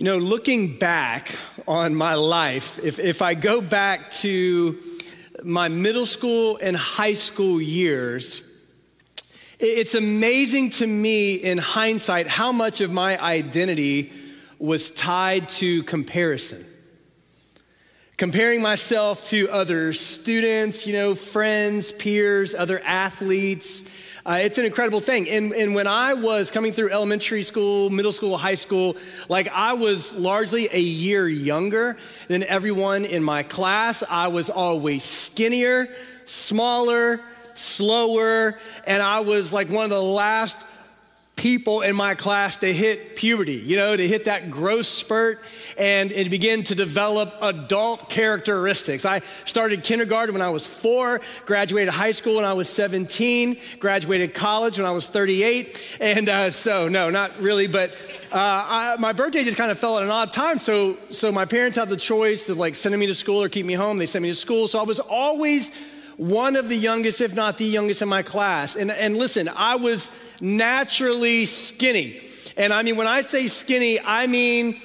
You know, looking back on my life, if, if I go back to my middle school and high school years, it's amazing to me in hindsight how much of my identity was tied to comparison. Comparing myself to other students, you know, friends, peers, other athletes. Uh, it's an incredible thing. And, and when I was coming through elementary school, middle school, high school, like I was largely a year younger than everyone in my class. I was always skinnier, smaller, slower, and I was like one of the last people in my class to hit puberty, you know, to hit that growth spurt and, and begin to develop adult characteristics. I started kindergarten when I was four, graduated high school when I was 17, graduated college when I was 38. And uh, so, no, not really, but uh, I, my birthday just kind of fell at an odd time. So, so my parents had the choice of like sending me to school or keep me home. They sent me to school. So I was always one of the youngest, if not the youngest in my class. And, and listen, I was naturally skinny. And I mean, when I say skinny, I mean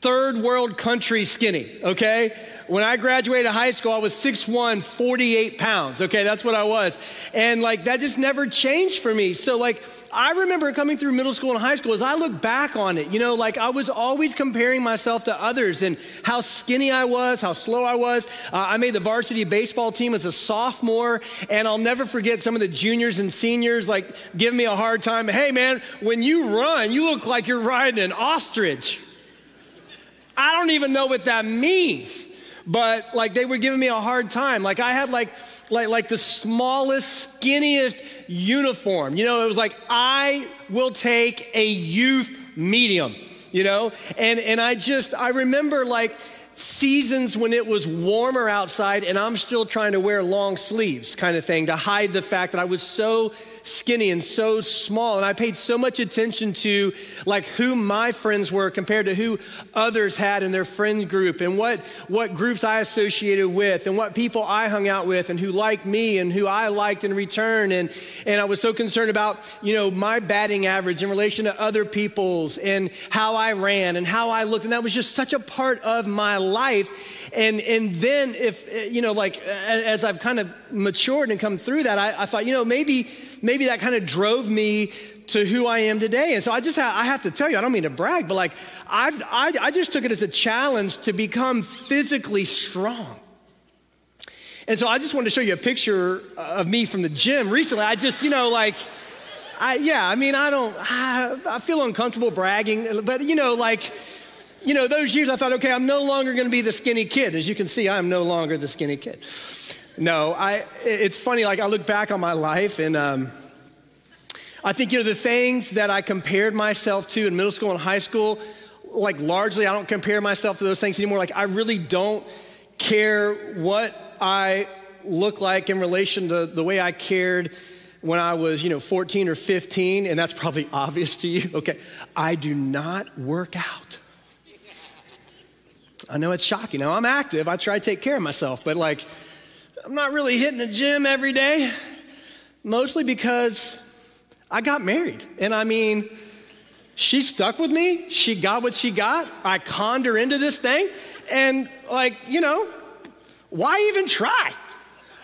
third world country skinny, okay? When I graduated high school, I was 6'1, 48 pounds. Okay, that's what I was. And like that just never changed for me. So, like, I remember coming through middle school and high school, as I look back on it, you know, like I was always comparing myself to others and how skinny I was, how slow I was. Uh, I made the varsity baseball team as a sophomore, and I'll never forget some of the juniors and seniors like giving me a hard time. Hey, man, when you run, you look like you're riding an ostrich. I don't even know what that means but like they were giving me a hard time. Like I had like like like the smallest, skinniest uniform. You know, it was like I will take a youth medium, you know? And and I just I remember like seasons when it was warmer outside and I'm still trying to wear long sleeves kind of thing to hide the fact that I was so skinny and so small. And I paid so much attention to like who my friends were compared to who others had in their friend group and what, what groups I associated with and what people I hung out with and who liked me and who I liked in return. And, and I was so concerned about, you know, my batting average in relation to other people's and how I ran and how I looked. And that was just such a part of my life. And, and then if, eh, you know, like eh, as I've kind of matured and come through that, I, I thought, you know, maybe maybe that kind of drove me to who I am today. And so I just have, I have to tell you, I don't mean to brag, but like I, I, I just took it as a challenge to become physically strong. And so I just wanted to show you a picture uh, of me from the gym recently. I just, you know, like, I, yeah, I mean, I don't, I, I feel uncomfortable bragging, but you know, like, you know, those years I thought, okay, I'm no longer going to be the skinny kid. As you can see, I'm no longer the skinny kid. No, I, it's funny, like I look back on my life and um, I think, you know, the things that I compared myself to in middle school and high school, like largely I don't compare myself to those things anymore. Like I really don't care what I look like in relation to the way I cared when I was, you know, 14 or 15, and that's probably obvious to you. Okay, I do not work out. I know it's shocking. Now I'm active. I try to take care of myself, but like I'm not really hitting the gym every day, mostly because I got married. And I mean, she stuck with me. She got what she got. I conned her into this thing. And, like, you know, why even try?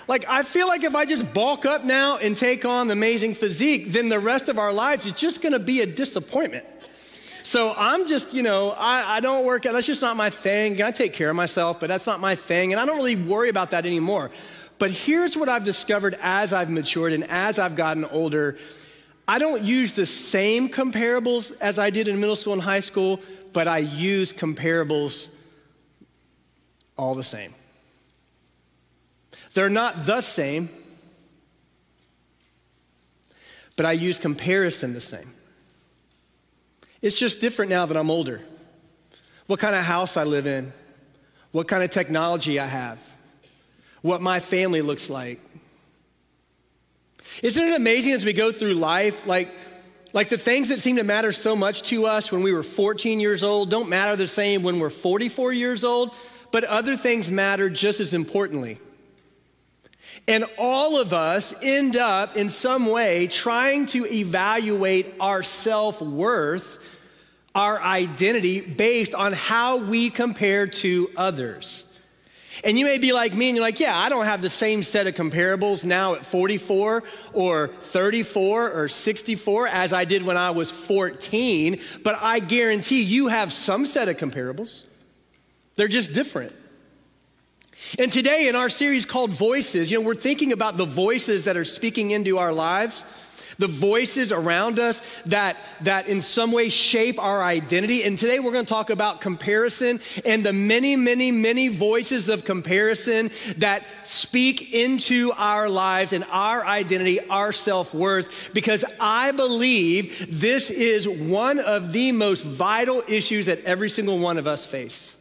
Like, I feel like if I just bulk up now and take on the amazing physique, then the rest of our lives is just gonna be a disappointment. So I'm just, you know, I, I don't work out. That's just not my thing. I take care of myself, but that's not my thing. And I don't really worry about that anymore. But here's what I've discovered as I've matured and as I've gotten older. I don't use the same comparables as I did in middle school and high school, but I use comparables all the same. They're not the same, but I use comparison the same. It's just different now that I'm older. What kind of house I live in, what kind of technology I have, what my family looks like. Isn't it amazing as we go through life, like, like the things that seem to matter so much to us when we were 14 years old don't matter the same when we're 44 years old, but other things matter just as importantly. And all of us end up in some way trying to evaluate our self worth our identity based on how we compare to others. And you may be like me and you're like, yeah, I don't have the same set of comparables now at 44 or 34 or 64 as I did when I was 14, but I guarantee you have some set of comparables. They're just different. And today in our series called Voices, you know, we're thinking about the voices that are speaking into our lives the voices around us that, that in some way shape our identity. And today we're going to talk about comparison and the many, many, many voices of comparison that speak into our lives and our identity, our self worth, because I believe this is one of the most vital issues that every single one of us face.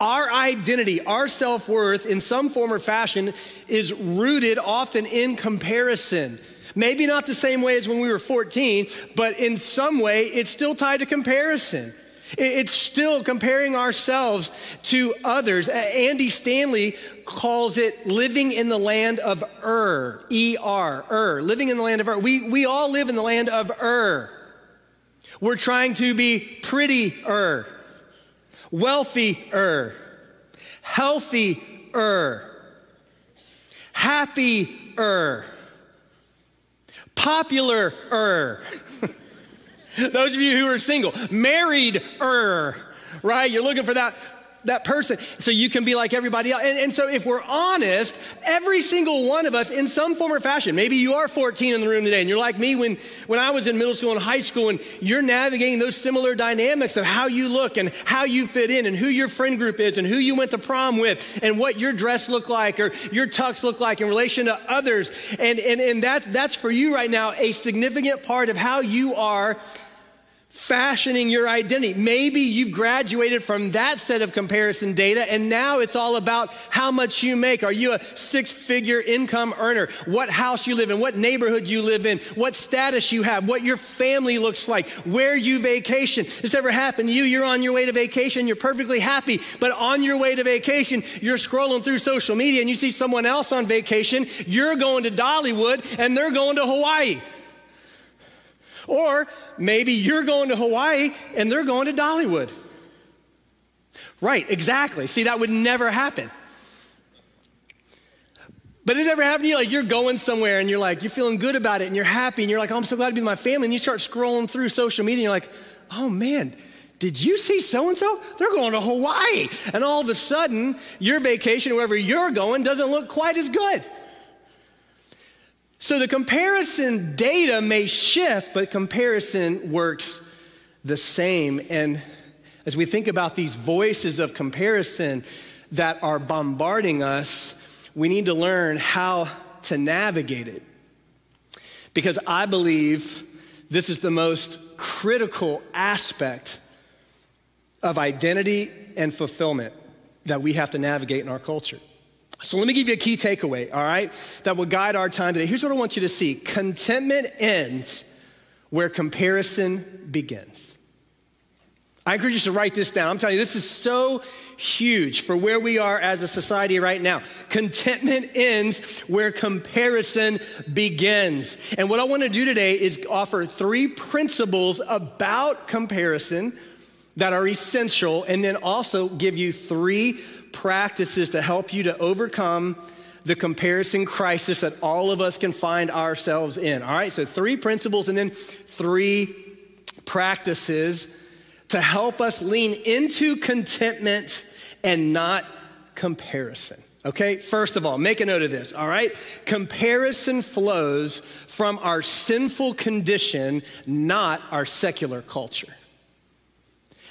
Our identity, our self worth, in some form or fashion, is rooted often in comparison. Maybe not the same way as when we were 14, but in some way, it's still tied to comparison. It's still comparing ourselves to others. Andy Stanley calls it living in the land of Ur, E R, Ur, living in the land of Ur. We, we all live in the land of Ur. We're trying to be prettier, wealthier, healthier, happier popular er. Those of you who are single, married er, right? You're looking for that that person so you can be like everybody else. And, and, so, if we're honest, every single one of us, in some form or fashion, maybe you are 14 in the room today and you're like me when, when I was in middle school and high school, and you're navigating those similar dynamics of how you look and how you fit in and who your friend group is and who you went to prom with and what your dress look like or your tux look like in relation to others. And, and, and that's, that's for you right now a significant part of how you are fashioning your identity. Maybe you've graduated from that set of comparison data and now it's all about how much you make. Are you a six figure income earner? What house you live in? What neighborhood you live in? What status you have? What your family looks like? Where you vacation? This ever happened to you? You're on your way to vacation. You're perfectly happy. But on your way to vacation, you're scrolling through social media and you see someone else on vacation. You're going to Dollywood and they're going to Hawaii. Or maybe you're going to Hawaii and they're going to Dollywood. Right, exactly. See, that would never happen. But it ever happened to you? Like you're going somewhere and you're like, you're feeling good about it and you're happy and you're like, oh, I'm so glad to be with my family. And you start scrolling through social media and you're like, oh man, did you see so and so? They're going to Hawaii. And all of a sudden, your vacation, wherever you're going, doesn't look quite as good. So the comparison data may shift, but comparison works the same. And as we think about these voices of comparison that are bombarding us, we need to learn how to navigate it. Because I believe this is the most critical aspect of identity and fulfillment that we have to navigate in our culture. So let me give you a key takeaway, all right, that will guide our time today. Here's what I want you to see contentment ends where comparison begins. I encourage you to write this down. I'm telling you, this is so huge for where we are as a society right now. Contentment ends where comparison begins. And what I want to do today is offer three principles about comparison that are essential, and then also give you three practices to help you to overcome the comparison crisis that all of us can find ourselves in. All right, so three principles and then three practices to help us lean into contentment and not comparison. Okay, first of all, make a note of this, all right? Comparison flows from our sinful condition, not our secular culture.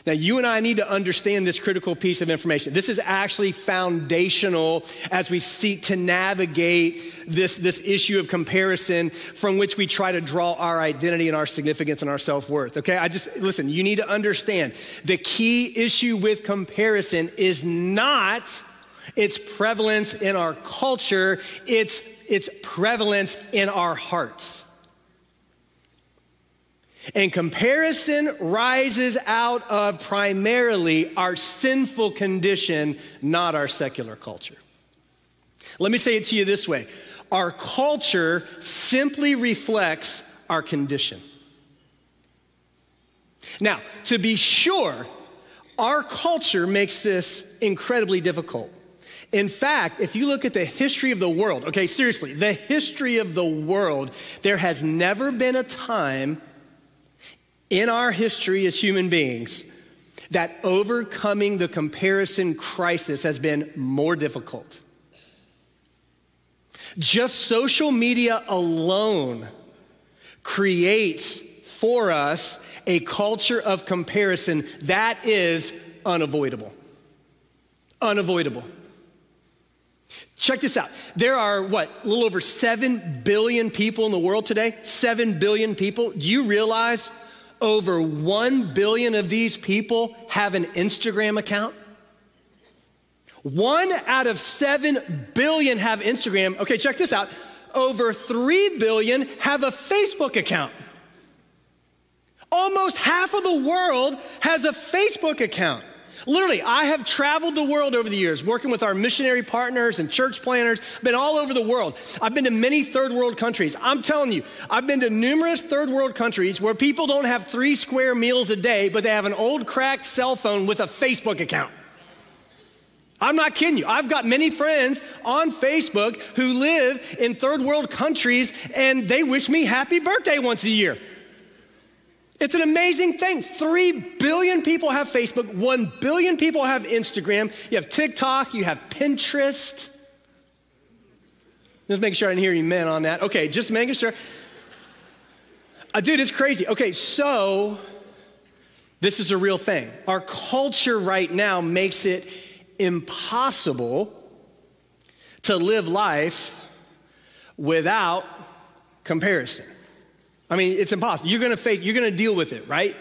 Now, you and I need to understand this critical piece of information. This is actually foundational as we seek to navigate this, this issue of comparison from which we try to draw our identity and our significance and our self worth. Okay, I just, listen, you need to understand the key issue with comparison is not its prevalence in our culture, it's its prevalence in our hearts. And comparison rises out of primarily our sinful condition, not our secular culture. Let me say it to you this way our culture simply reflects our condition. Now, to be sure, our culture makes this incredibly difficult. In fact, if you look at the history of the world, okay, seriously, the history of the world, there has never been a time in our history as human beings that overcoming the comparison crisis has been more difficult. Just social media alone creates for us a culture of comparison that is unavoidable. Unavoidable. Check this out. There are what, a little over 7 billion people in the world today? 7 billion people. Do you realize over 1 billion of these people have an Instagram account? One out of 7 billion have Instagram. Okay, check this out. Over 3 billion have a Facebook account. Almost half of the world has a Facebook account. Literally, I have traveled the world over the years working with our missionary partners and church planners, been all over the world. I've been to many third world countries. I'm telling you, I've been to numerous third world countries where people don't have three square meals a day, but they have an old cracked cell phone with a Facebook account. I'm not kidding you. I've got many friends on Facebook who live in third world countries and they wish me happy birthday once a year. It's an amazing thing. Three billion people have Facebook, one billion people have Instagram, you have TikTok, you have Pinterest. Just making sure I didn't hear any men on that. Okay, just making sure. Uh, dude, it's crazy. Okay, so this is a real thing. Our culture right now makes it impossible to live life without comparison. I mean, it's impossible. You're gonna face, you're gonna deal with it, right?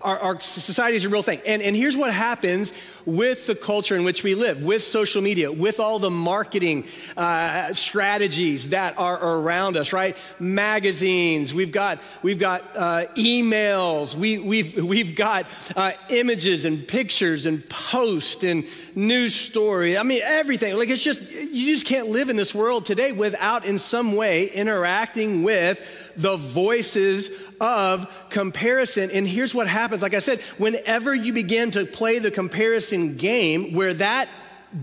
Our, our society is a real thing. And, and here's what happens with the culture in which we live, with social media, with all the marketing uh, strategies that are around us, right? Magazines, we've got, we've got uh, emails, we, we've, we've got uh, images and pictures and posts and news stories. I mean, everything. Like, it's just, you just can't live in this world today without, in some way, interacting with the voices of comparison. And here's what happens like I said, whenever you begin to play the comparison game, where that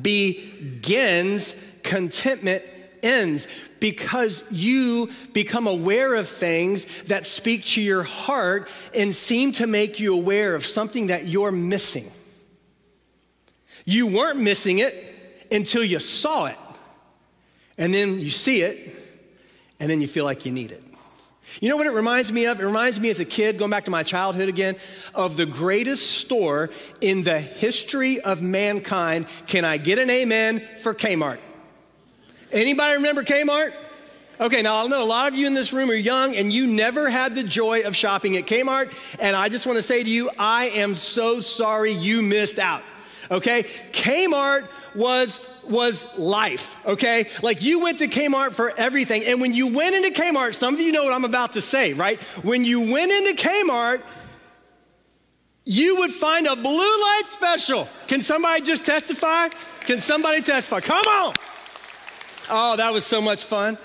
begins, contentment ends because you become aware of things that speak to your heart and seem to make you aware of something that you're missing. You weren't missing it until you saw it, and then you see it, and then you feel like you need it. You know what it reminds me of? It reminds me as a kid, going back to my childhood again, of the greatest store in the history of mankind. Can I get an amen for Kmart? Anybody remember Kmart? Okay, now I know a lot of you in this room are young and you never had the joy of shopping at Kmart. And I just want to say to you, I am so sorry you missed out. Okay? Kmart was was life, okay? Like you went to Kmart for everything. And when you went into Kmart, some of you know what I'm about to say, right? When you went into Kmart, you would find a blue light special. Can somebody just testify? Can somebody testify? Come on. Oh, that was so much fun.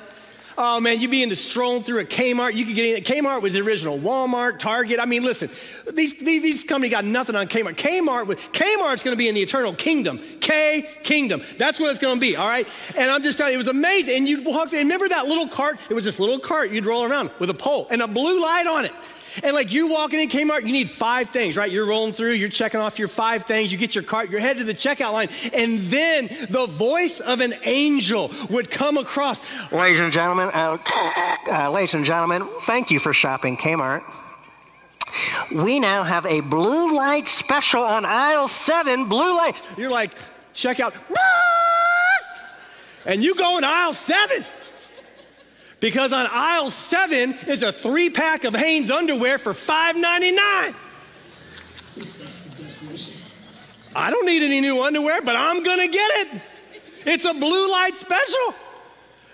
Oh man, you'd be into strolling through a Kmart. You could get in. Kmart was the original Walmart, Target. I mean, listen, these, these, these companies got nothing on Kmart. Kmart, Kmart's going to be in the eternal kingdom. K kingdom. That's what it's going to be. All right. And I'm just telling you, it was amazing. And you'd walk. Remember that little cart? It was this little cart you'd roll around with a pole and a blue light on it. And like you walking in Kmart, you need five things, right? You're rolling through, you're checking off your five things, you get your cart, you're headed to the checkout line, and then the voice of an angel would come across. Ladies and gentlemen, uh, uh, ladies and gentlemen, thank you for shopping Kmart. We now have a blue light special on aisle seven. Blue light. You're like, check out, and you go in aisle seven. Because on aisle seven is a three pack of Hanes underwear for $5.99. I don't need any new underwear, but I'm gonna get it. It's a blue light special.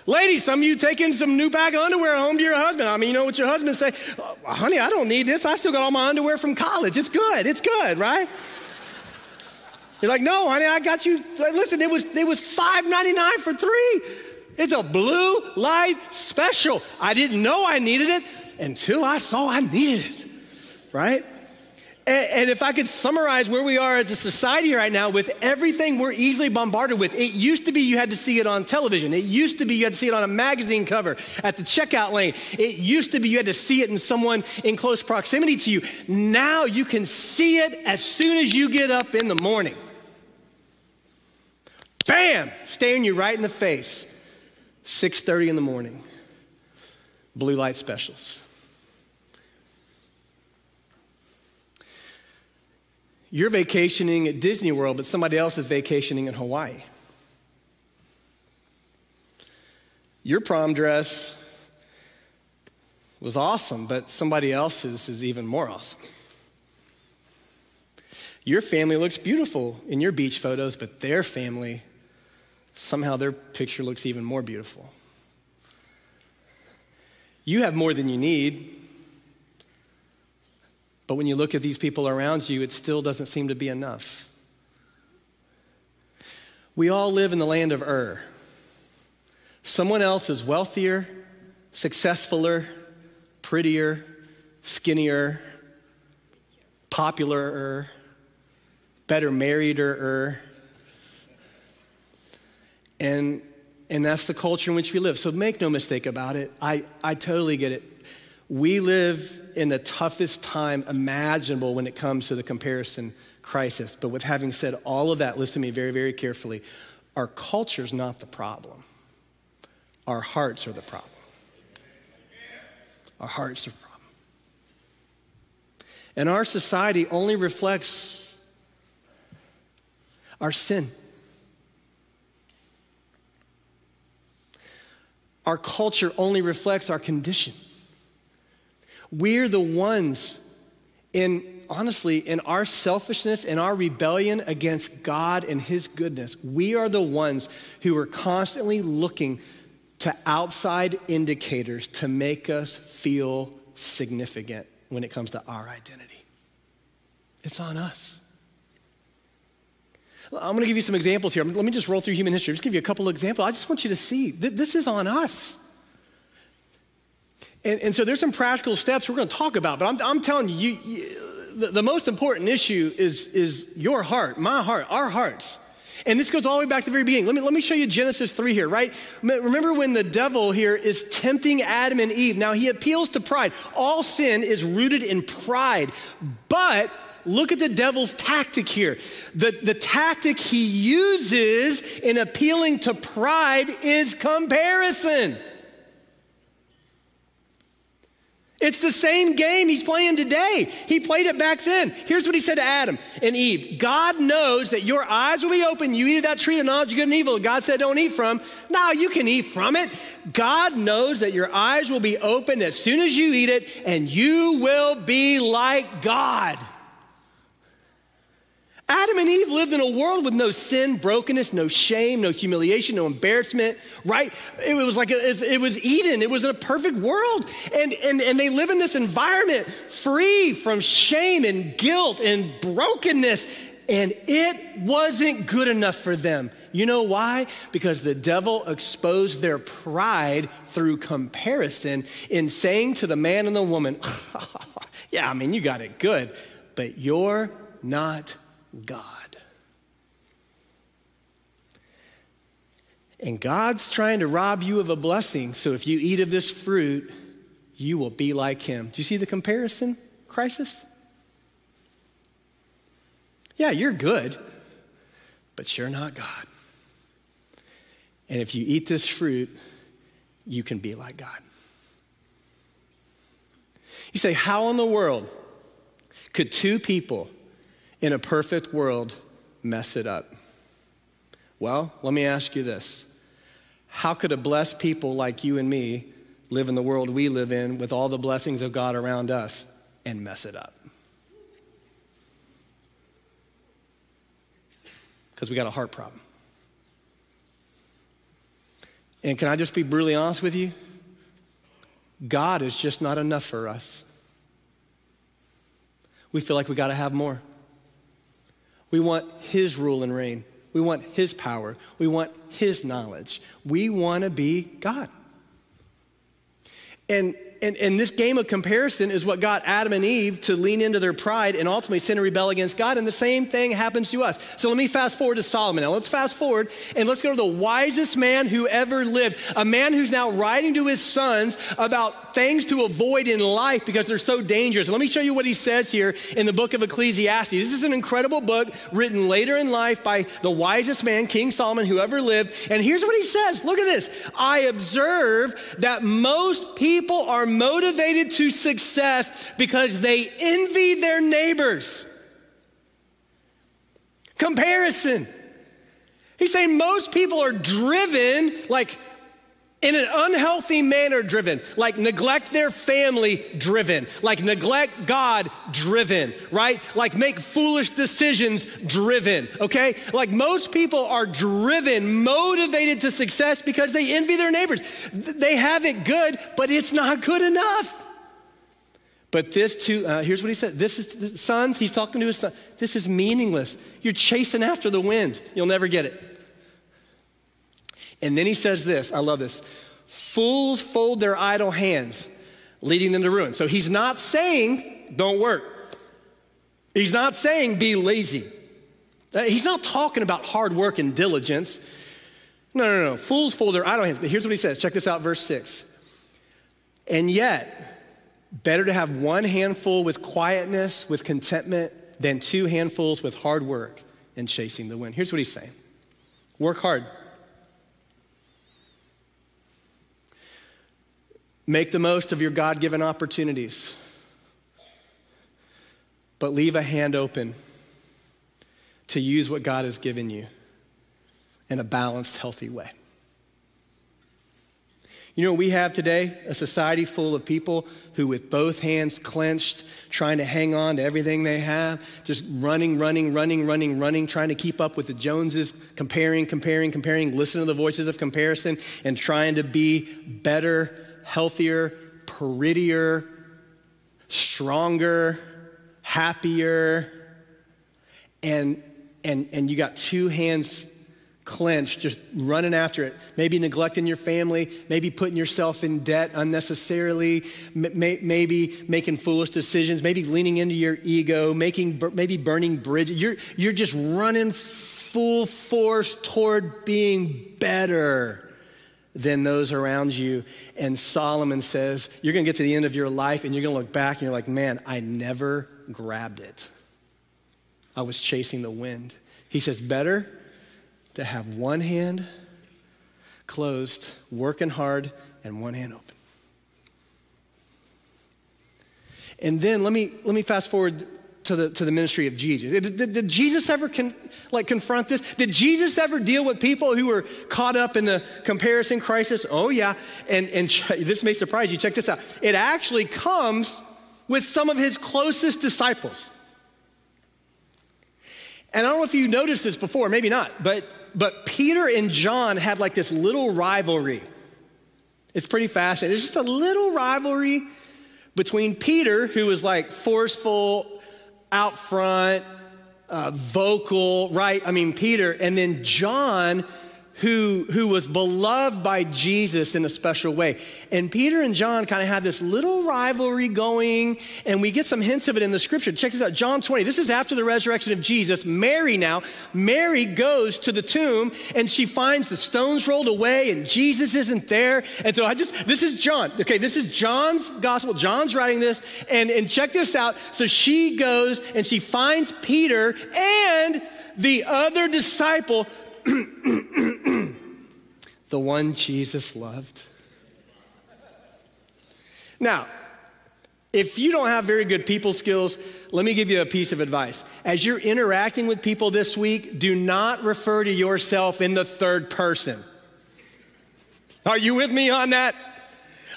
Ladies, some of you taking some new pack of underwear home to your husband. I mean, you know what your husband say? Oh, honey, I don't need this. I still got all my underwear from college. It's good. It's good, right? You're like, no, honey, I got you. Listen, it was it was $5.99 for three. It's a blue light special. I didn't know I needed it until I saw I needed it, right? And, and, if I could summarize where we are as a society right now with everything we're easily bombarded with, it used to be you had to see it on television. It used to be you had to see it on a magazine cover at the checkout lane. It used to be you had to see it in someone in close proximity to you. Now you can see it as soon as you get up in the morning. Bam! Staring you right in the face. 6:30 in the morning. Blue light specials. You're vacationing at Disney World, but somebody else is vacationing in Hawaii. Your prom dress was awesome, but somebody else's is even more awesome. Your family looks beautiful in your beach photos, but their family, somehow their picture looks even more beautiful. You have more than you need, but when you look at these people around you, it still doesn't seem to be enough. We all live in the land of Ur. Someone else is wealthier, successfuler, prettier, skinnier, popular, better married or and and that's the culture in which we live. So make no mistake about it. I, I totally get it. We live in the toughest time imaginable when it comes to the comparison crisis. But with having said all of that, listen to me very, very carefully. Our culture is not the problem, our hearts are the problem. Our hearts are the problem. And our society only reflects our sin. Our culture only reflects our condition. We're the ones in, honestly, in our selfishness and our rebellion against God and His goodness, we are the ones who are constantly looking to outside indicators to make us feel significant when it comes to our identity. It's on us. I'm going to give you some examples here. Let me just roll through human history. Just give you a couple of examples. I just want you to see that this is on us. And, and so there's some practical steps we're going to talk about, but I'm, I'm telling you, you, you the, the most important issue is, is your heart, my heart, our hearts. And this goes all the way back to the very beginning. Let me, let me show you Genesis 3 here, right? Remember when the devil here is tempting Adam and Eve. Now he appeals to pride. All sin is rooted in pride. But look at the devil's tactic here. The, the tactic he uses in appealing to pride is comparison. It's the same game he's playing today. He played it back then. Here's what he said to Adam and Eve God knows that your eyes will be open. You eat of that tree of knowledge of good and evil. God said, Don't eat from. Now you can eat from it. God knows that your eyes will be open as soon as you eat it, and you will be like God. Adam and Eve lived in a world with no sin, brokenness, no shame, no humiliation, no embarrassment, right? It was like, a, it was Eden. It was a perfect world. And, and, and they live in this environment free from shame and guilt and brokenness. And it wasn't good enough for them. You know why? Because the devil exposed their pride through comparison in saying to the man and the woman, Yeah, I mean, you got it good, but you're not God. And God's trying to rob you of a blessing, so if you eat of this fruit, you will be like him. Do you see the comparison crisis? Yeah, you're good, but you're not God. And if you eat this fruit, you can be like God. You say, How in the world could two people in a perfect world mess it up? Well, let me ask you this How could a blessed people like you and me live in the world we live in with all the blessings of God around us and mess it up? Because we got a heart problem. And can I just be brutally honest with you? God is just not enough for us. We feel like we got to have more. We want His rule and reign. We want His power. We want His knowledge. We want to be God. And and, and this game of comparison is what got Adam and Eve to lean into their pride and ultimately sin and rebel against God. And the same thing happens to us. So let me fast forward to Solomon. Now let's fast forward and let's go to the wisest man who ever lived, a man who's now writing to his sons about things to avoid in life because they're so dangerous. let me show you what he says here in the book of Ecclesiastes. This is an incredible book written later in life by the wisest man, King Solomon, who ever lived. And here's what he says Look at this. I observe that most people are motivated to success because they envy their neighbors. Comparison. He's saying most people are driven like in an unhealthy manner driven, like neglect their family driven, like neglect God driven, right? Like make foolish decisions driven, okay? Like most people are driven, motivated to success because they envy their neighbors. They have it good, but it's not good enough. But this too, uh, here's what he said. This is, sons, he's talking to his son. This is meaningless. You're chasing after the wind. You'll never get it. And then he says this I love this fools fold their idle hands, leading them to ruin. So he's not saying don't work, he's not saying be lazy. Uh, he's not talking about hard work and diligence. No, no, no. Fools fold their idle hands. But here's what he says. Check this out, verse 6. And yet, better to have one handful with quietness, with contentment, than two handfuls with hard work and chasing the wind. Here's what he's saying work hard. Make the most of your God given opportunities, but leave a hand open to use what God has given you in a balanced, healthy way. You know we have today? A society full of people who, with both hands clenched, trying to hang on to everything they have, just running, running, running, running, running, trying to keep up with the Joneses, comparing, comparing, comparing, listen to the voices of comparison, and trying to be better healthier, prettier, stronger, happier, and, and, and you got two hands clenched, just running after it. Maybe neglecting your family, maybe putting yourself in debt unnecessarily, may, maybe making foolish decisions, maybe leaning into your ego, making, maybe burning bridges. You're, you're just running full force toward being better than those around you. And Solomon says, You're going to get to the end of your life and you're going to look back and you're like, Man, I never grabbed it. I was chasing the wind. He says, Better to have one hand closed, working hard, and one hand open. And then let me, let me fast forward to the, to the ministry of Jesus. Did, did, did Jesus ever con, like confront this? Did Jesus ever deal with people who were caught up in the comparison crisis? Oh yeah, and, and this may surprise you. Check this out. It actually comes with some of his closest disciples. And I don't know if you noticed this before, maybe not, but, but Peter and John had like this little rivalry. It's pretty fascinating. It's just a little rivalry between Peter, who was like forceful, out front, uh, vocal, right? I mean, Peter, and then John who, who was beloved by Jesus in a special way. And Peter and John kind of had this little rivalry going, and we get some hints of it in the scripture. Check this out John 20. This is after the resurrection of Jesus. Mary now, Mary goes to the tomb and she finds the stones rolled away and Jesus isn't there. And so I just, this is John. Okay, this is John's gospel. John's writing this. And, and check this out. So she goes and she finds Peter and the other disciple the one Jesus loved. Now, if you don't have very good people skills, let me give you a piece of advice. As you're interacting with people this week, do not refer to yourself in the third person. Are you with me on that?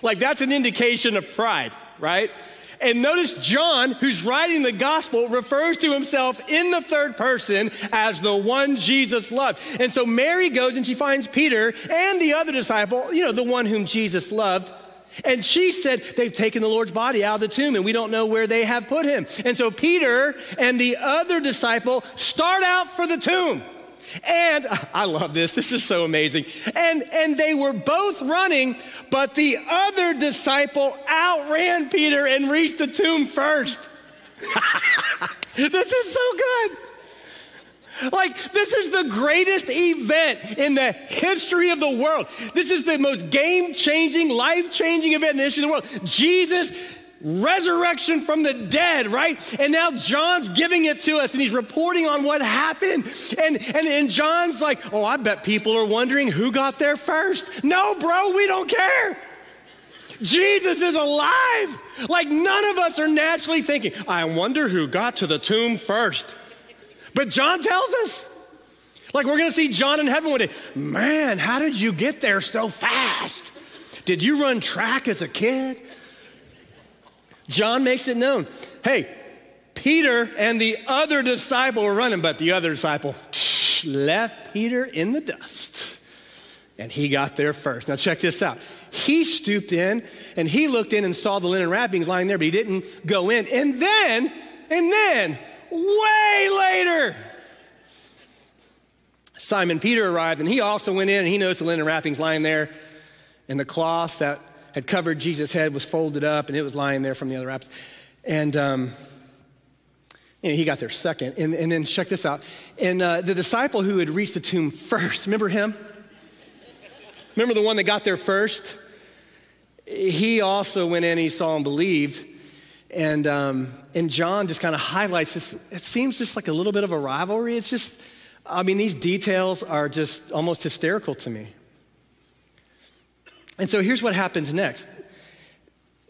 Like, that's an indication of pride, right? And notice John, who's writing the gospel, refers to himself in the third person as the one Jesus loved. And so Mary goes and she finds Peter and the other disciple, you know, the one whom Jesus loved. And she said, They've taken the Lord's body out of the tomb and we don't know where they have put him. And so Peter and the other disciple start out for the tomb. And I love this. This is so amazing. And and they were both running, but the other disciple outran Peter and reached the tomb first. this is so good. Like, this is the greatest event in the history of the world. This is the most game changing, life changing event in the history of the world. Jesus resurrection from the dead, right? And now John's giving it to us and he's reporting on what happened. And, and, and John's like, oh, I bet people are wondering who got there first. No, bro, we don't care. Jesus is alive. Like none of us are naturally thinking, I wonder who got to the tomb first. But John tells us. Like we're gonna see John in heaven one day. Man, how did you get there so fast? Did you run track as a kid? John makes it known. Hey, Peter and the other disciple were running, but the other disciple left Peter in the dust. And he got there first. Now, check this out. He stooped in and he looked in and saw the linen wrappings lying there, but he didn't go in. And then, and then, way later, Simon Peter arrived and he also went in and he noticed the linen wrappings lying there and the cloth that had covered Jesus' head was folded up and it was lying there from the other wraps. And um, he got there second. And, and then check this out. And uh, the disciple who had reached the tomb first, remember him? Remember the one that got there first? He also went in, he saw and believed. And, um, and John just kind of highlights this. It seems just like a little bit of a rivalry. It's just, I mean, these details are just almost hysterical to me. And so here's what happens next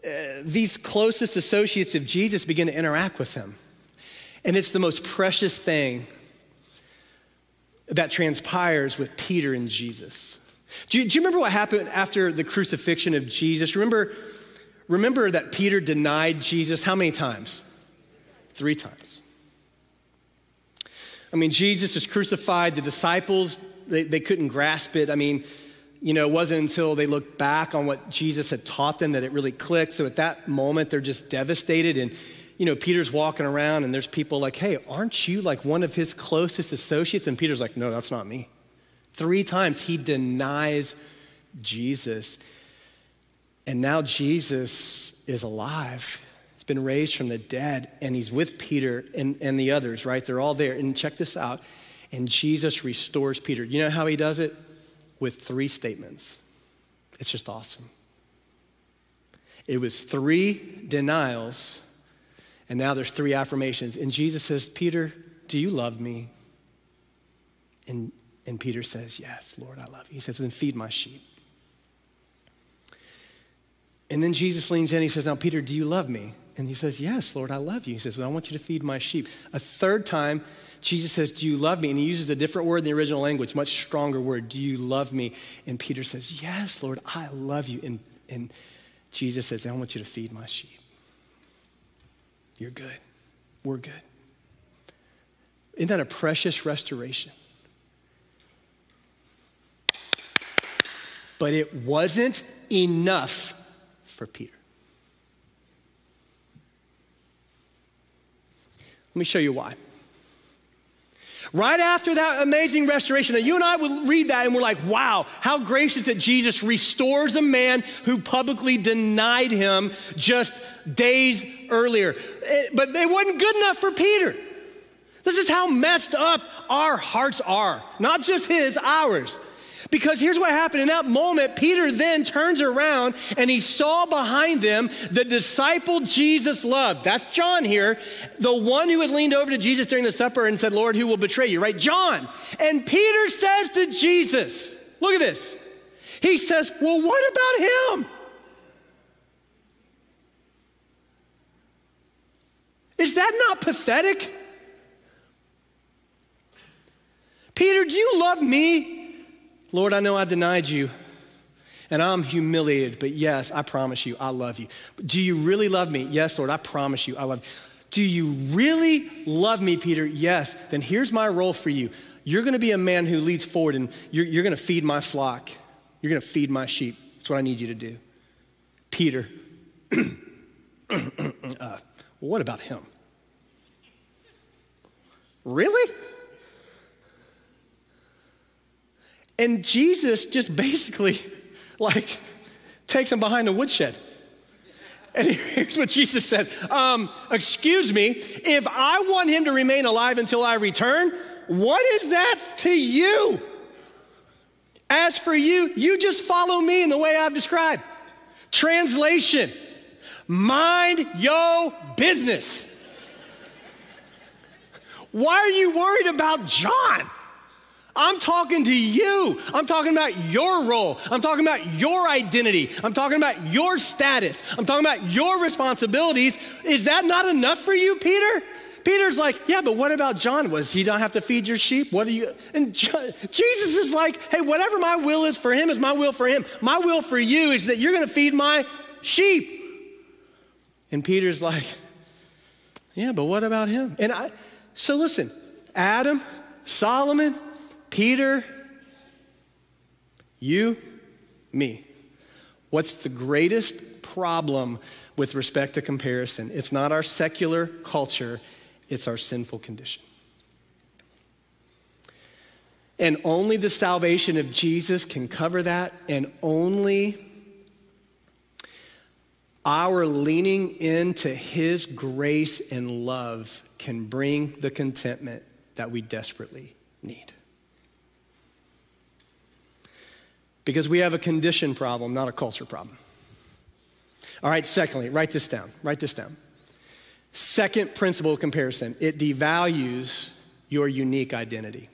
uh, these closest associates of Jesus begin to interact with him. And it's the most precious thing that transpires with Peter and Jesus. Do you, do you, remember what happened after the crucifixion of Jesus? Remember, remember that Peter denied Jesus how many times? Three times. I mean, Jesus is crucified. The disciples, they, they couldn't grasp it. I mean, you know, it wasn't until they looked back on what Jesus had taught them that it really clicked. So at that moment, they're just devastated. And, you know, Peter's walking around and there's people like, hey, aren't you like one of his closest associates? And Peter's like, no, that's not me. Three times he denies Jesus. And now Jesus is alive. He's been raised from the dead and he's with Peter and, and the others, right? They're all there. And check this out. And Jesus restores Peter. You know how he does it? With three statements. It's just awesome. It was three denials, and now there's three affirmations. And Jesus says, Peter, do you love me? And, and Peter says, Yes, Lord, I love you. He says, Then feed my sheep. And then Jesus leans in. He says, Now, Peter, do you love me? And he says, Yes, Lord, I love you. He says, Well, I want you to feed my sheep. A third time, Jesus says, Do you love me? And he uses a different word in the original language, much stronger word. Do you love me? And Peter says, Yes, Lord, I love you. And, and Jesus says, I want you to feed my sheep. You're good. We're good. Isn't that a precious restoration? But it wasn't enough for Peter. Let me show you why. Right after that amazing restoration, now you and I would read that and we're like, wow, how gracious that Jesus restores a man who publicly denied him just days earlier. It, but they wasn't good enough for Peter. This is how messed up our hearts are, not just his, ours. Because here's what happened in that moment Peter then turns around and he saw behind them the disciple Jesus loved. That's John here, the one who had leaned over to Jesus during the supper and said, Lord, who will betray you, right? John. And Peter says to Jesus, Look at this. He says, Well, what about him? Is that not pathetic? Peter, do you love me? Lord, I know I denied you and I'm humiliated, but yes, I promise you, I love you. Do you really love me? Yes, Lord, I promise you, I love you. Do you really love me, Peter? Yes. Then here's my role for you. You're going to be a man who leads forward and you're, you're going to feed my flock. You're going to feed my sheep. That's what I need you to do. Peter, uh, what about him? Really? And Jesus just basically, like, takes him behind the woodshed. And here's what Jesus said um, Excuse me, if I want him to remain alive until I return, what is that to you? As for you, you just follow me in the way I've described. Translation Mind your business. Why are you worried about John? I'm talking to you. I'm talking about your role. I'm talking about your identity. I'm talking about your status. I'm talking about your responsibilities. Is that not enough for you, Peter? Peter's like, yeah, but what about John? Was he not have to feed your sheep? What do you? And Jesus is like, hey, whatever my will is for him is my will for him. My will for you is that you're going to feed my sheep. And Peter's like, yeah, but what about him? And I, so listen, Adam, Solomon, Peter, you, me. What's the greatest problem with respect to comparison? It's not our secular culture, it's our sinful condition. And only the salvation of Jesus can cover that, and only our leaning into his grace and love can bring the contentment that we desperately need. Because we have a condition problem, not a culture problem. All right, secondly, write this down. Write this down. Second principle of comparison it devalues your unique identity.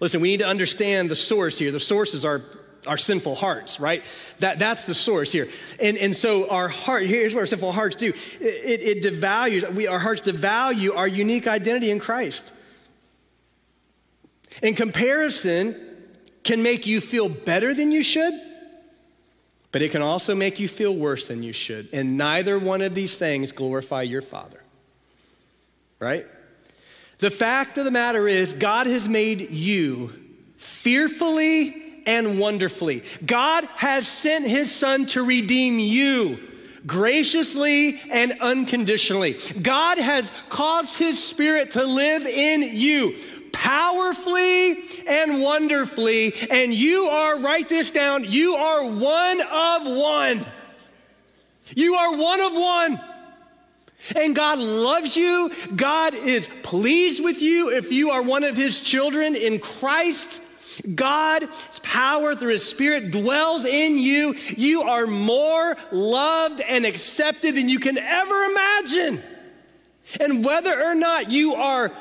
Listen, we need to understand the source here. The source is our, our sinful hearts, right? That, that's the source here. And, and so our heart, here's what our sinful hearts do. It, it, it devalues, we, our hearts devalue our unique identity in Christ. In comparison, can make you feel better than you should, but it can also make you feel worse than you should. And neither one of these things glorify your Father. Right? The fact of the matter is, God has made you fearfully and wonderfully. God has sent his Son to redeem you graciously and unconditionally. God has caused his Spirit to live in you powerfully and wonderfully. And you are, write this down, you are one of one. You are one of one. And God loves you. God is pleased with you if you are one of his children in Christ. God's power through his spirit dwells in you. You are more loved and accepted than you can ever imagine. And whether or not you are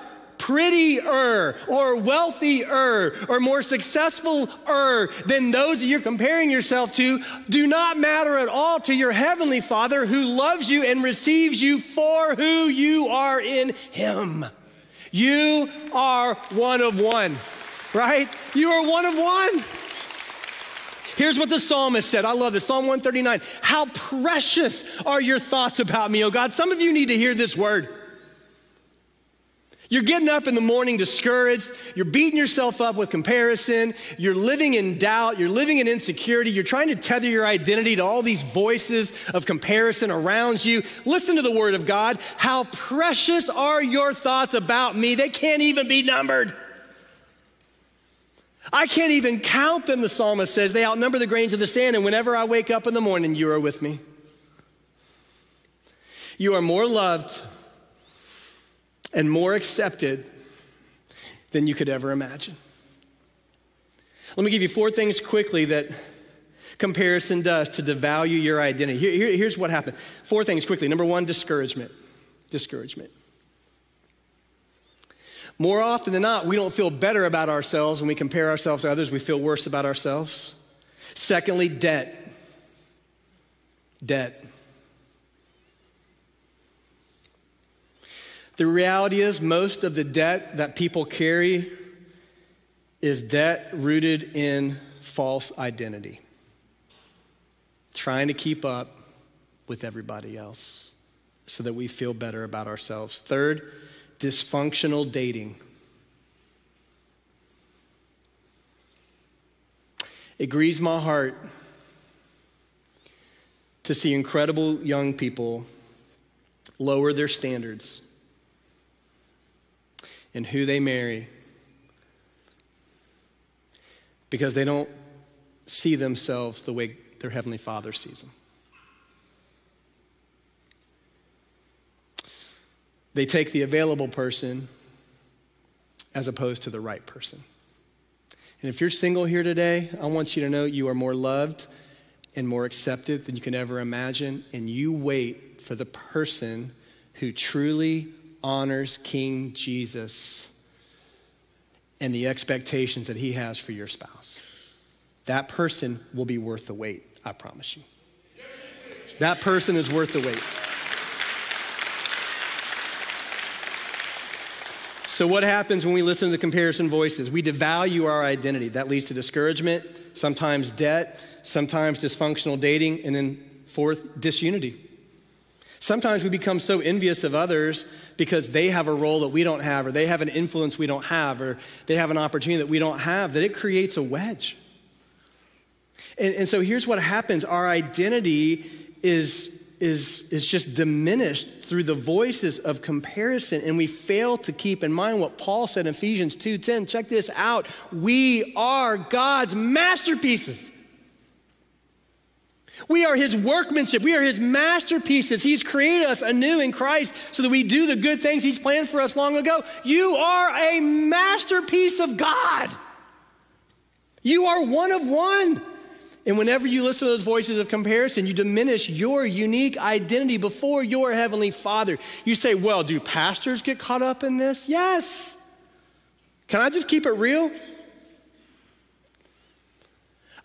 prettier or wealthier or more successful er than those that you're comparing yourself to do not matter at all to your heavenly Father who loves you and receives you for who you are in Him. You are one of one, right? You are one of one. Here's what the psalmist said. I love this. Psalm 139. How precious are your thoughts about me, oh God. Some of you need to hear this word. You're getting up in the morning discouraged. You're beating yourself up with comparison. You're living in doubt. You're living in insecurity. You're trying to tether your identity to all these voices of comparison around you. Listen to the word of God. How precious are your thoughts about me? They can't even be numbered. I can't even count them, the psalmist says. They outnumber the grains of the sand, and whenever I wake up in the morning, you are with me. You are more loved and more accepted than you could ever imagine. Let me give you four things quickly that comparison does to devalue your identity. Here, here, here's what happened. Four things quickly. Number one, discouragement. Discouragement. More often than not, we don't feel better about ourselves when we compare ourselves to others, we feel worse about ourselves. Secondly, debt. Debt. The reality is, most of the debt that people carry is debt rooted in false identity, trying to keep up with everybody else so that we feel better about ourselves. Third, dysfunctional dating. It grieves my heart to see incredible young people lower their standards and who they marry because they don't see themselves the way their Heavenly Father sees them. They take the available person as opposed to the right person. And if you're single here today, I want you to know you are more loved and more accepted than you can ever imagine. And you wait for the person who truly honors King Jesus and the expectations that he has for your spouse. That person will be worth the wait, I promise you. That person is worth the wait. So, what happens when we listen to the comparison voices? We devalue our identity. That leads to discouragement, sometimes debt, sometimes dysfunctional dating, and then fourth, disunity. Sometimes we become so envious of others because they have a role that we don't have, or they have an influence we don't have, or they have an opportunity that we don't have, that it creates a wedge. And, and so here's what happens. Our identity is is, is just diminished through the voices of comparison and we fail to keep in mind what paul said in ephesians 2.10 check this out. We are god's masterpieces we are his workmanship we are his masterpieces he's created us anew in christ so that we do the good things he's planned for us long ago you are a masterpiece of god you are one of one and whenever you listen to those voices of comparison, you diminish your unique identity before your Heavenly Father. You say, Well, do pastors get caught up in this? Yes. Can I just keep it real?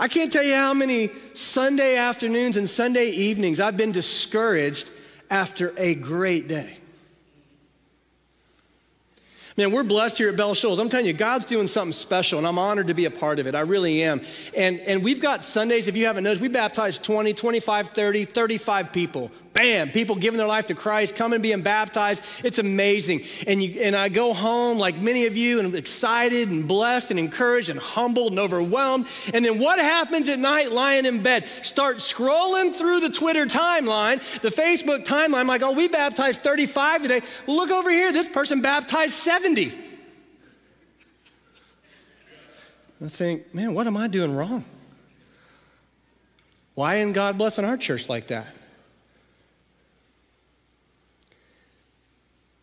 I can't tell you how many Sunday afternoons and Sunday evenings I've been discouraged after a great day. Man, we're blessed here at Bell Shoals. I'm telling you, God's doing something special, and I'm honored to be a part of it. I really am. And, and we've got Sundays, if you haven't noticed, we baptize 20, 25, 30, 35 people bam, people giving their life to Christ, coming being baptized. It's amazing. And, you, and I go home, like many of you, and I'm excited and blessed and encouraged and humbled and overwhelmed. And then what happens at night lying in bed? Start scrolling through the Twitter timeline, the Facebook timeline. I'm like, oh, we baptized 35 today. Look over here. This person baptized 70. I think, man, what am I doing wrong? Why isn't God blessing our church like that?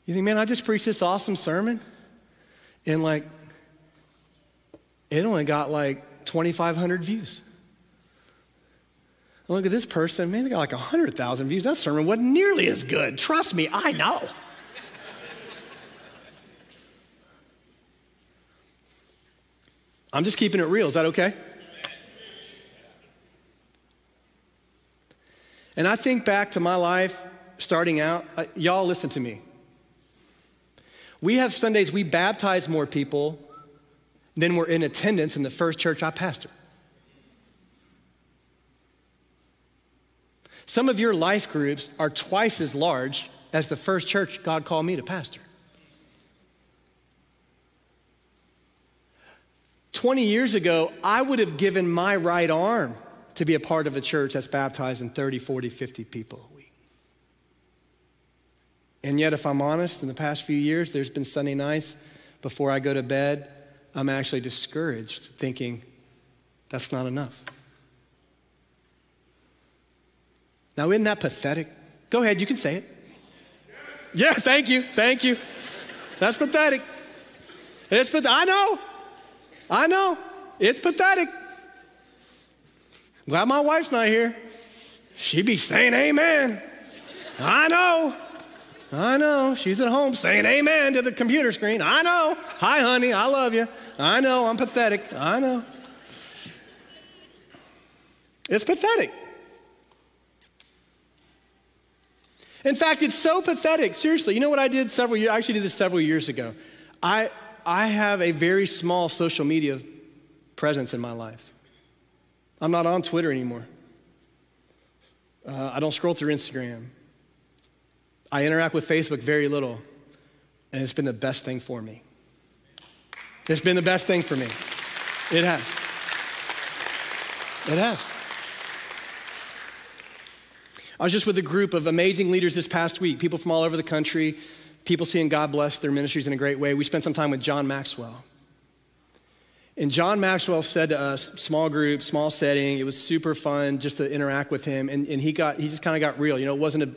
You think, man, I just preached this awesome sermon, and like, it only got like 2,500 views. look at this person, man, they got like 100,000 views. That sermon wasn't nearly as good. Trust me, I know. I'm just keeping it real. Is that okay? And I think back to my life starting out. Uh, y'all, listen to me. We have Sundays we baptize more people than were in attendance in the first church I pastored. Some of your life groups are twice as large as the first church God called me to pastor. 20 years ago, I would have given my right arm to be a part of a church that's baptizing 30, 40, 50 people. And yet, if I'm honest, in the past few years, there's been Sunday nights before I go to bed, I'm actually discouraged, thinking, that's not enough. Now, isn't that pathetic? Go ahead, you can say it. Yeah, thank you, thank you. That's pathetic. It's pathetic. I know, I know. It's pathetic. Glad my wife's not here. She'd be saying amen. I know. I know. She's at home saying amen to the computer screen. I know. Hi, honey. I love you. I know. I'm pathetic. I know. It's pathetic. In fact, it's so pathetic. Seriously, you know what I did several years? I actually did this several years ago. I, I have a very small social media presence in my life. I'm not on Twitter anymore. Uh, I don't scroll through Instagram. I interact with Facebook very little, and it's been the best thing for me. It's been the best thing for me. It has. It has. I was just with a group of amazing leaders this past week, people from all over the country, people seeing God bless their ministries in a great way. We spent some time with John Maxwell. And John Maxwell said to us, small group, small setting, it was super fun just to interact with him. And, and he, got, he just kind of got real. You know, it wasn't a,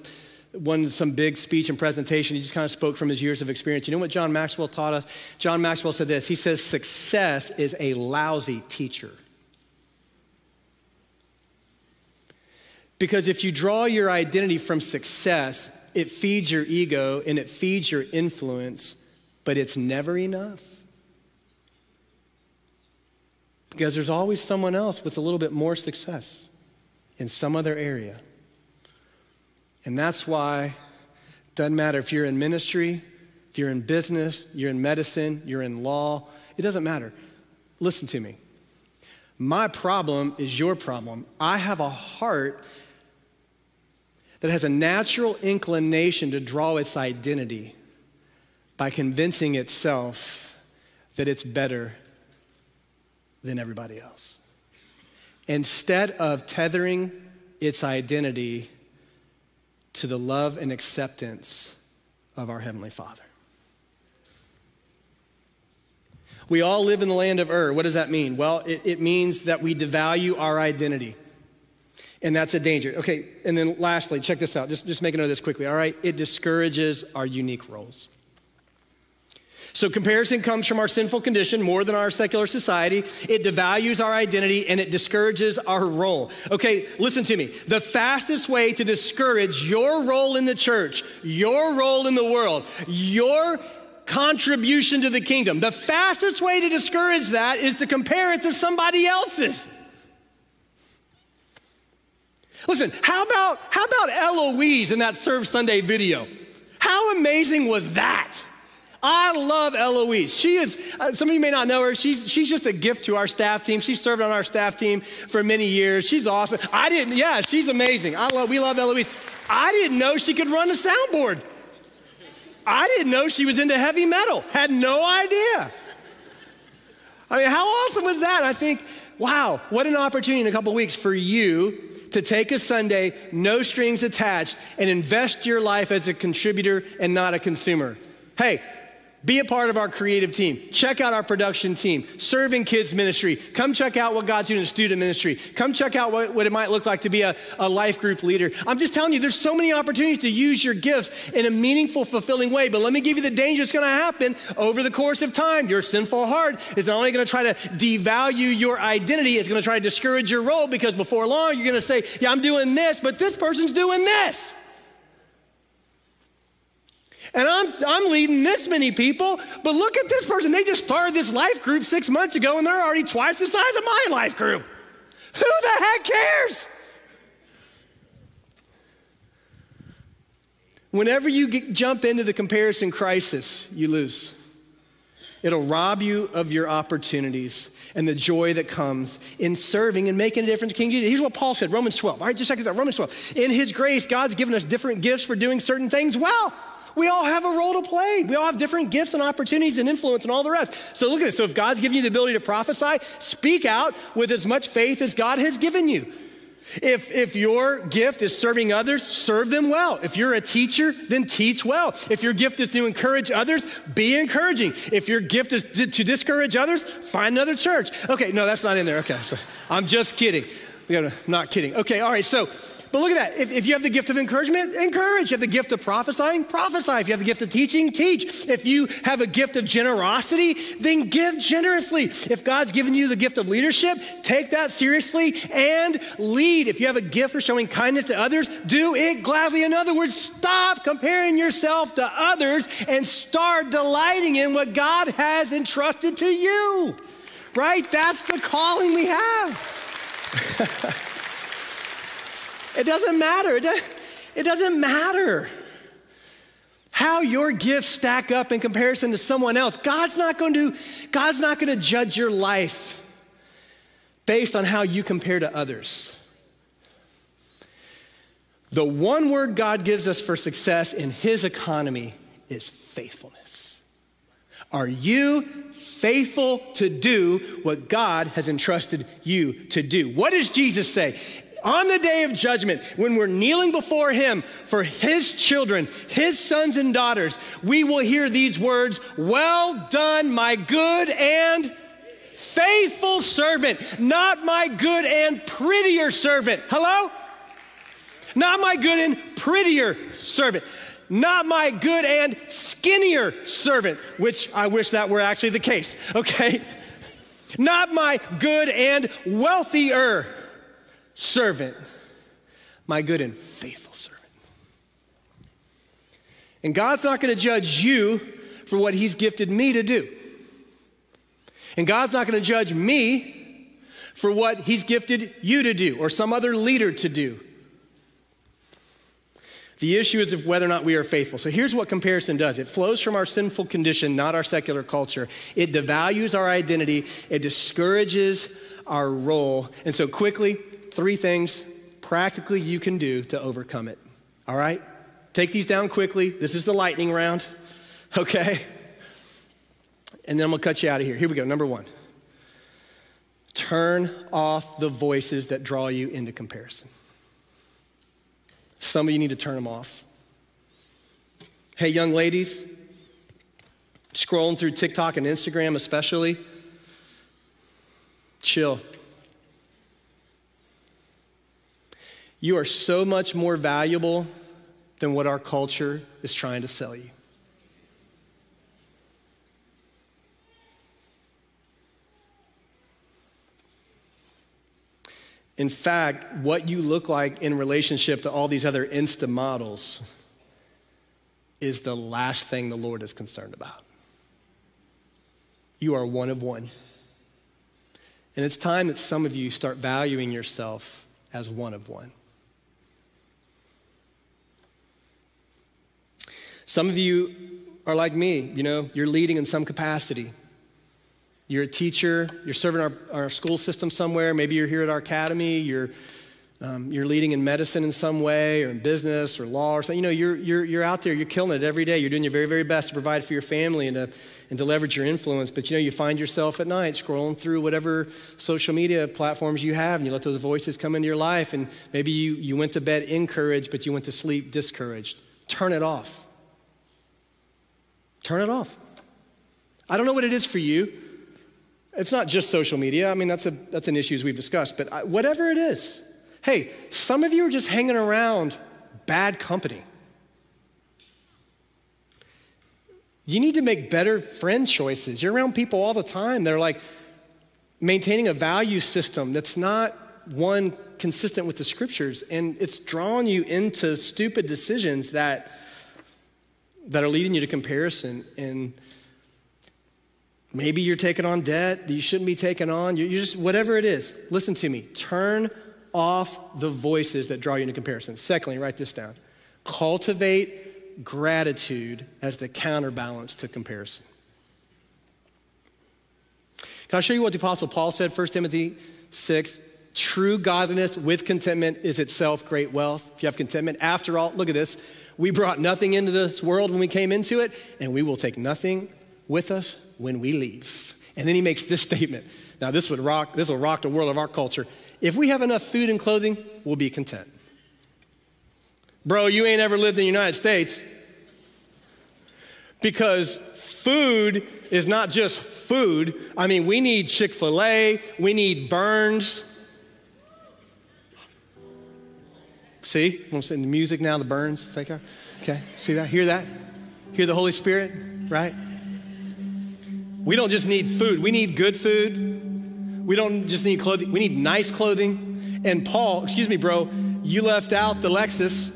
one some big speech and presentation. He just kind of spoke from his years of experience. You know what John Maxwell taught us? John Maxwell said this. He says, success is a lousy teacher. Because if you draw your identity from success, it feeds your ego and it feeds your influence, but it's never enough. Because there's always someone else with a little bit more success in some other area. And that's why it doesn't matter if you're in ministry, if you're in business, you're in medicine, you're in law, it doesn't matter. Listen to me. My problem is your problem. I have a heart that has a natural inclination to draw its identity by convincing itself that it's better than everybody else. Instead of tethering its identity to the love and acceptance of our Heavenly Father. We all live in the land of Ur. What does that mean? Well, it, it means that we devalue our identity. And that's a danger. Okay, and then lastly, check this out. Just, just make a note of this quickly, all right? It discourages our unique roles. So, comparison comes from our sinful condition more than our secular society. It devalues our identity and it discourages our role. Okay, listen to me. The fastest way to discourage your role in the church, your role in the world, your contribution to the kingdom, the fastest way to discourage that is to compare it to somebody else's. Listen, how about, how about Eloise in that Serve Sunday video? How amazing was that? I love Eloise. She is, uh, some of you may not know her, she's, she's just a gift to our staff team. She served on our staff team for many years. She's awesome. I didn't, yeah, she's amazing. I love, we love Eloise. I didn't know she could run a soundboard. I didn't know she was into heavy metal. Had no idea. I mean, how awesome was that? I think, wow, what an opportunity in a couple weeks for you to take a Sunday, no strings attached, and invest your life as a contributor and not a consumer. Hey, be a part of our creative team. Check out our production team, serving kids ministry. Come check out what God's doing in student ministry. Come check out what, what it might look like to be a, a life group leader. I'm just telling you, there's so many opportunities to use your gifts in a meaningful, fulfilling way. But let me give you the danger that's going to happen over the course of time. Your sinful heart is not only going to try to devalue your identity, it's going to try to discourage your role because before long you're going to say, Yeah, I'm doing this, but this person's doing this. And I'm, I'm leading this many people, but look at this person. They just started this life group six months ago and they're already twice the size of my life group. Who the heck cares? Whenever you get, jump into the comparison crisis, you lose. It'll rob you of your opportunities and the joy that comes in serving and making a difference. King Jesus. Here's what Paul said, Romans 12. All right, just check this out. Romans 12. In his grace, God's given us different gifts for doing certain things well. We all have a role to play. We all have different gifts and opportunities and influence and all the rest. So look at this. So if God's given you the ability to prophesy, speak out with as much faith as God has given you. If, if your gift is serving others, serve them well. If you're a teacher, then teach well. If your gift is to encourage others, be encouraging. If your gift is to, discourage others, find another church. Okay, no, that's not in there. Okay, I'm just kidding. Not kidding. Okay, all right, so but look at that. If, if, you have the gift of encouragement, encourage. If you have the gift of prophesying, prophesy. If you have the gift of teaching, teach. If you have a gift of generosity, then give generously. If God's given you the gift of leadership, take that seriously and lead. If you have a gift for showing kindness to others, do it gladly. In other words, stop comparing yourself to others and start delighting in what God has entrusted to you. Right? That's the calling we have. It doesn't matter. It doesn't matter how your gifts stack up in comparison to someone else. God's not going to, God's not going to judge your life based on how you compare to others. The one word God gives us for success in his economy is faithfulness. Are you faithful to do what God has entrusted you to do? What does Jesus say? On the day of judgment, when we're kneeling before Him for His children, His sons and daughters, we will hear these words Well done, my good and faithful servant, not my good and prettier servant. Hello? Not my good and prettier servant. Not my good and skinnier servant, which I wish that were actually the case, okay? Not my good and wealthier servant, my good and faithful servant. And God's not going to judge you for what He's gifted me to do. And God's not going to judge me for what He's gifted you to do or some other leader to do. The issue is of whether or not we are faithful. So here's what comparison does it flows from our sinful condition, not our secular culture. It devalues our identity, it discourages our role. And so, quickly, three things practically you can do to overcome it. All right? Take these down quickly. This is the lightning round, okay? And then I'm gonna cut you out of here. Here we go. Number one turn off the voices that draw you into comparison. Some of you need to turn them off. Hey, young ladies, scrolling through TikTok and Instagram, especially, chill. You are so much more valuable than what our culture is trying to sell you. In fact, what you look like in relationship to all these other Insta models is the last thing the Lord is concerned about. You are one of one. And it's time that some of you start valuing yourself as one of one. Some of you are like me, you know, you're leading in some capacity. You're a teacher, you're serving our, our school system somewhere, maybe you're here at our academy, you're, um, you're leading in medicine in some way, or in business, or law, or something. You know, you're, you're, you're out there, you're killing it every day. You're doing your very, very best to provide for your family and to, and to leverage your influence. But you know, you find yourself at night scrolling through whatever social media platforms you have, and you let those voices come into your life, and maybe you, you went to bed encouraged, but you went to sleep discouraged. Turn it off. Turn it off. I don't know what it is for you. It's not just social media. I mean, that's, a, that's an issue as we've discussed, but I, whatever it is. Hey, some of you are just hanging around bad company. You need to make better friend choices. You're around people all the time. They're like maintaining a value system that's not one consistent with the scriptures, and it's drawing you into stupid decisions that, that are leading you to comparison. And Maybe you're taking on debt you shouldn't be taking on. You're just, whatever it is, listen to me. Turn off the voices that draw you into comparison. Secondly, write this down. Cultivate gratitude as the counterbalance to comparison. Can I show you what the Apostle Paul said, 1 Timothy 6? True godliness with contentment is itself great wealth. If you have contentment, after all, look at this. We brought nothing into this world when we came into it, and we will take nothing with us when we leave. And then he makes this statement. Now, this would rock, this will rock the world of our culture. If we have enough food and clothing, we'll be content. Bro, you ain't ever lived in the United States. Because food is not just food. I mean, we need Chick fil A, we need Bern's. See, I'm saying the music now, the Bern's. Take out. Okay, see that? Hear that? Hear the Holy Spirit, right? We don't just need food, we need good food. We don't just need clothing, we need nice clothing. And Paul, excuse me, bro, you left out the Lexus.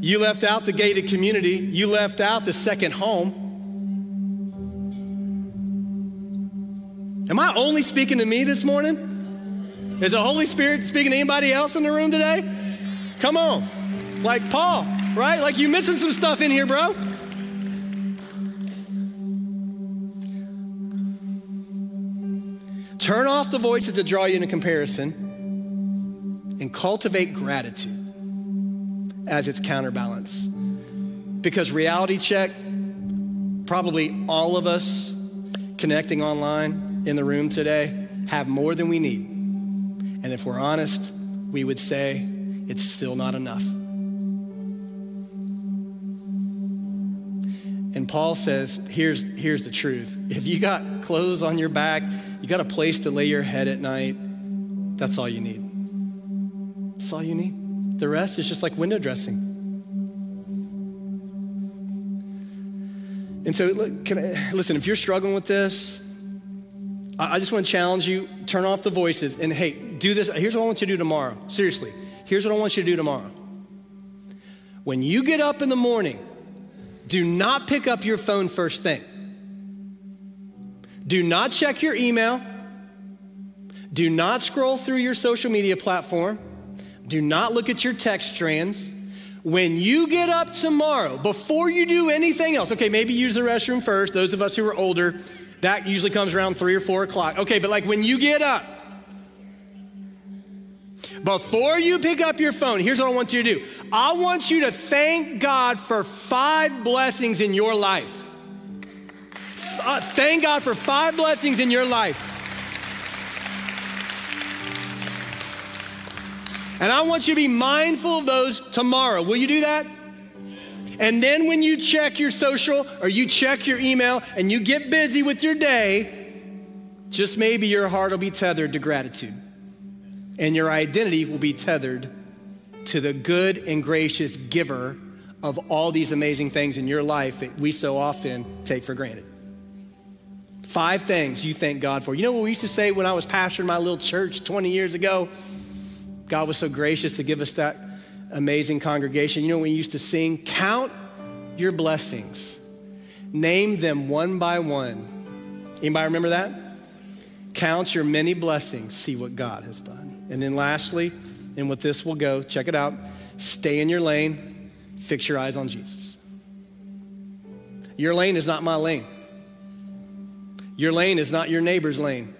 You left out the gated community. You left out the second home. Am I only speaking to me this morning? Is the Holy Spirit speaking to anybody else in the room today? Come on. Like Paul, right? Like you missing some stuff in here, bro. Turn off the voices that draw you into comparison and cultivate gratitude as its counterbalance. Because reality check, probably all of us connecting online in the room today have more than we need. And if we're honest, we would say it's still not enough. And Paul says, here's, here's the truth. If you got clothes on your back, you got a place to lay your head at night, that's all you need. That's all you need. The rest is just like window dressing. And so, look, I, listen, if you're struggling with this, I, just want to challenge you turn off the voices and hey, do this. Here's what I want you to do tomorrow. Seriously, here's what I want you to do tomorrow. When you get up in the morning, do not pick up your phone first thing. Do not check your email. Do not scroll through your social media platform. Do not look at your text strands. When you get up tomorrow, before you do anything else, okay, maybe use the restroom first. Those of us who are older, that usually comes around three or four o'clock. Okay, but like when you get up, before you pick up your phone, here's what I want you to do I want you to thank God for five blessings in your life. Uh, thank God for five blessings in your life. And I want you to be mindful of those tomorrow. Will you do that? And then when you check your social or you check your email and you get busy with your day, just maybe your heart will be tethered to gratitude and your identity will be tethered to the good and gracious giver of all these amazing things in your life that we so often take for granted. Five things you thank God for. You know what we used to say when I was pastoring my little church 20 years ago? God was so gracious to give us that amazing congregation. You know, we used to sing, Count your blessings, name them one by one. Anybody remember that? Count your many blessings, see what God has done. And then lastly, and with this we'll go, check it out stay in your lane, fix your eyes on Jesus. Your lane is not my lane. Your lane is not your neighbor's lane.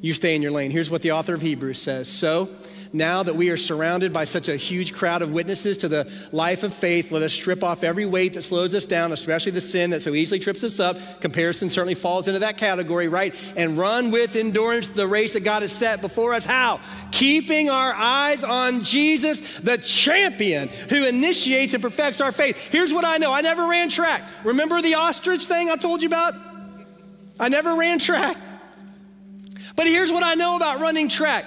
You stay in your lane. Here's what the author of Hebrews says. So, now that we are surrounded by such a huge crowd of witnesses to the life of faith, let us strip off every weight that slows us down, especially the sin that so easily trips us up. Comparison certainly falls into that category, right? And run with endurance the race that God has set before us. How? Keeping our eyes on Jesus, the champion who initiates and perfects our faith. Here's what I know I never ran track. Remember the ostrich thing I told you about? I never ran track. But here's what I know about running track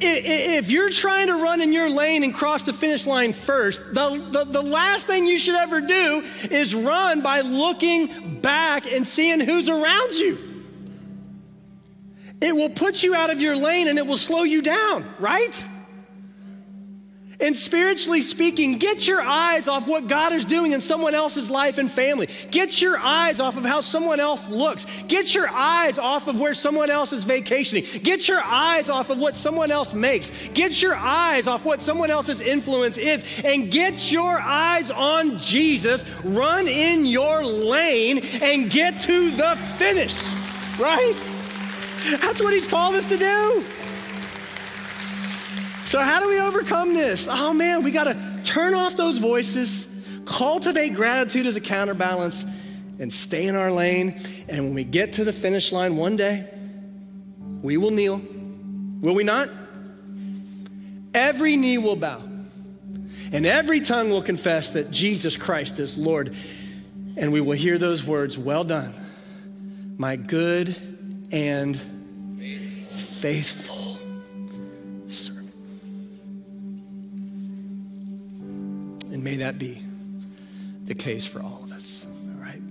if you're trying to run in your lane and cross the finish line first, the, the, the, last thing you should ever do is run by looking back and seeing who's around you. It will put you out of your lane and it will slow you down, right? And spiritually speaking, get your eyes off what God is doing in someone else's life and family. Get your eyes off of how someone else looks. Get your eyes off of where someone else is vacationing. Get your eyes off of what someone else makes. Get your eyes off what someone else's influence is. And get your eyes on Jesus. Run in your lane and get to the finish, right? That's what He's called us to do. So, how do we overcome this? Oh man, we got to turn off those voices, cultivate gratitude as a counterbalance, and stay in our lane. And when we get to the finish line one day, we will kneel. Will we not? Every knee will bow, and every tongue will confess that Jesus Christ is Lord. And we will hear those words Well done, my good and faithful may that be the case for all.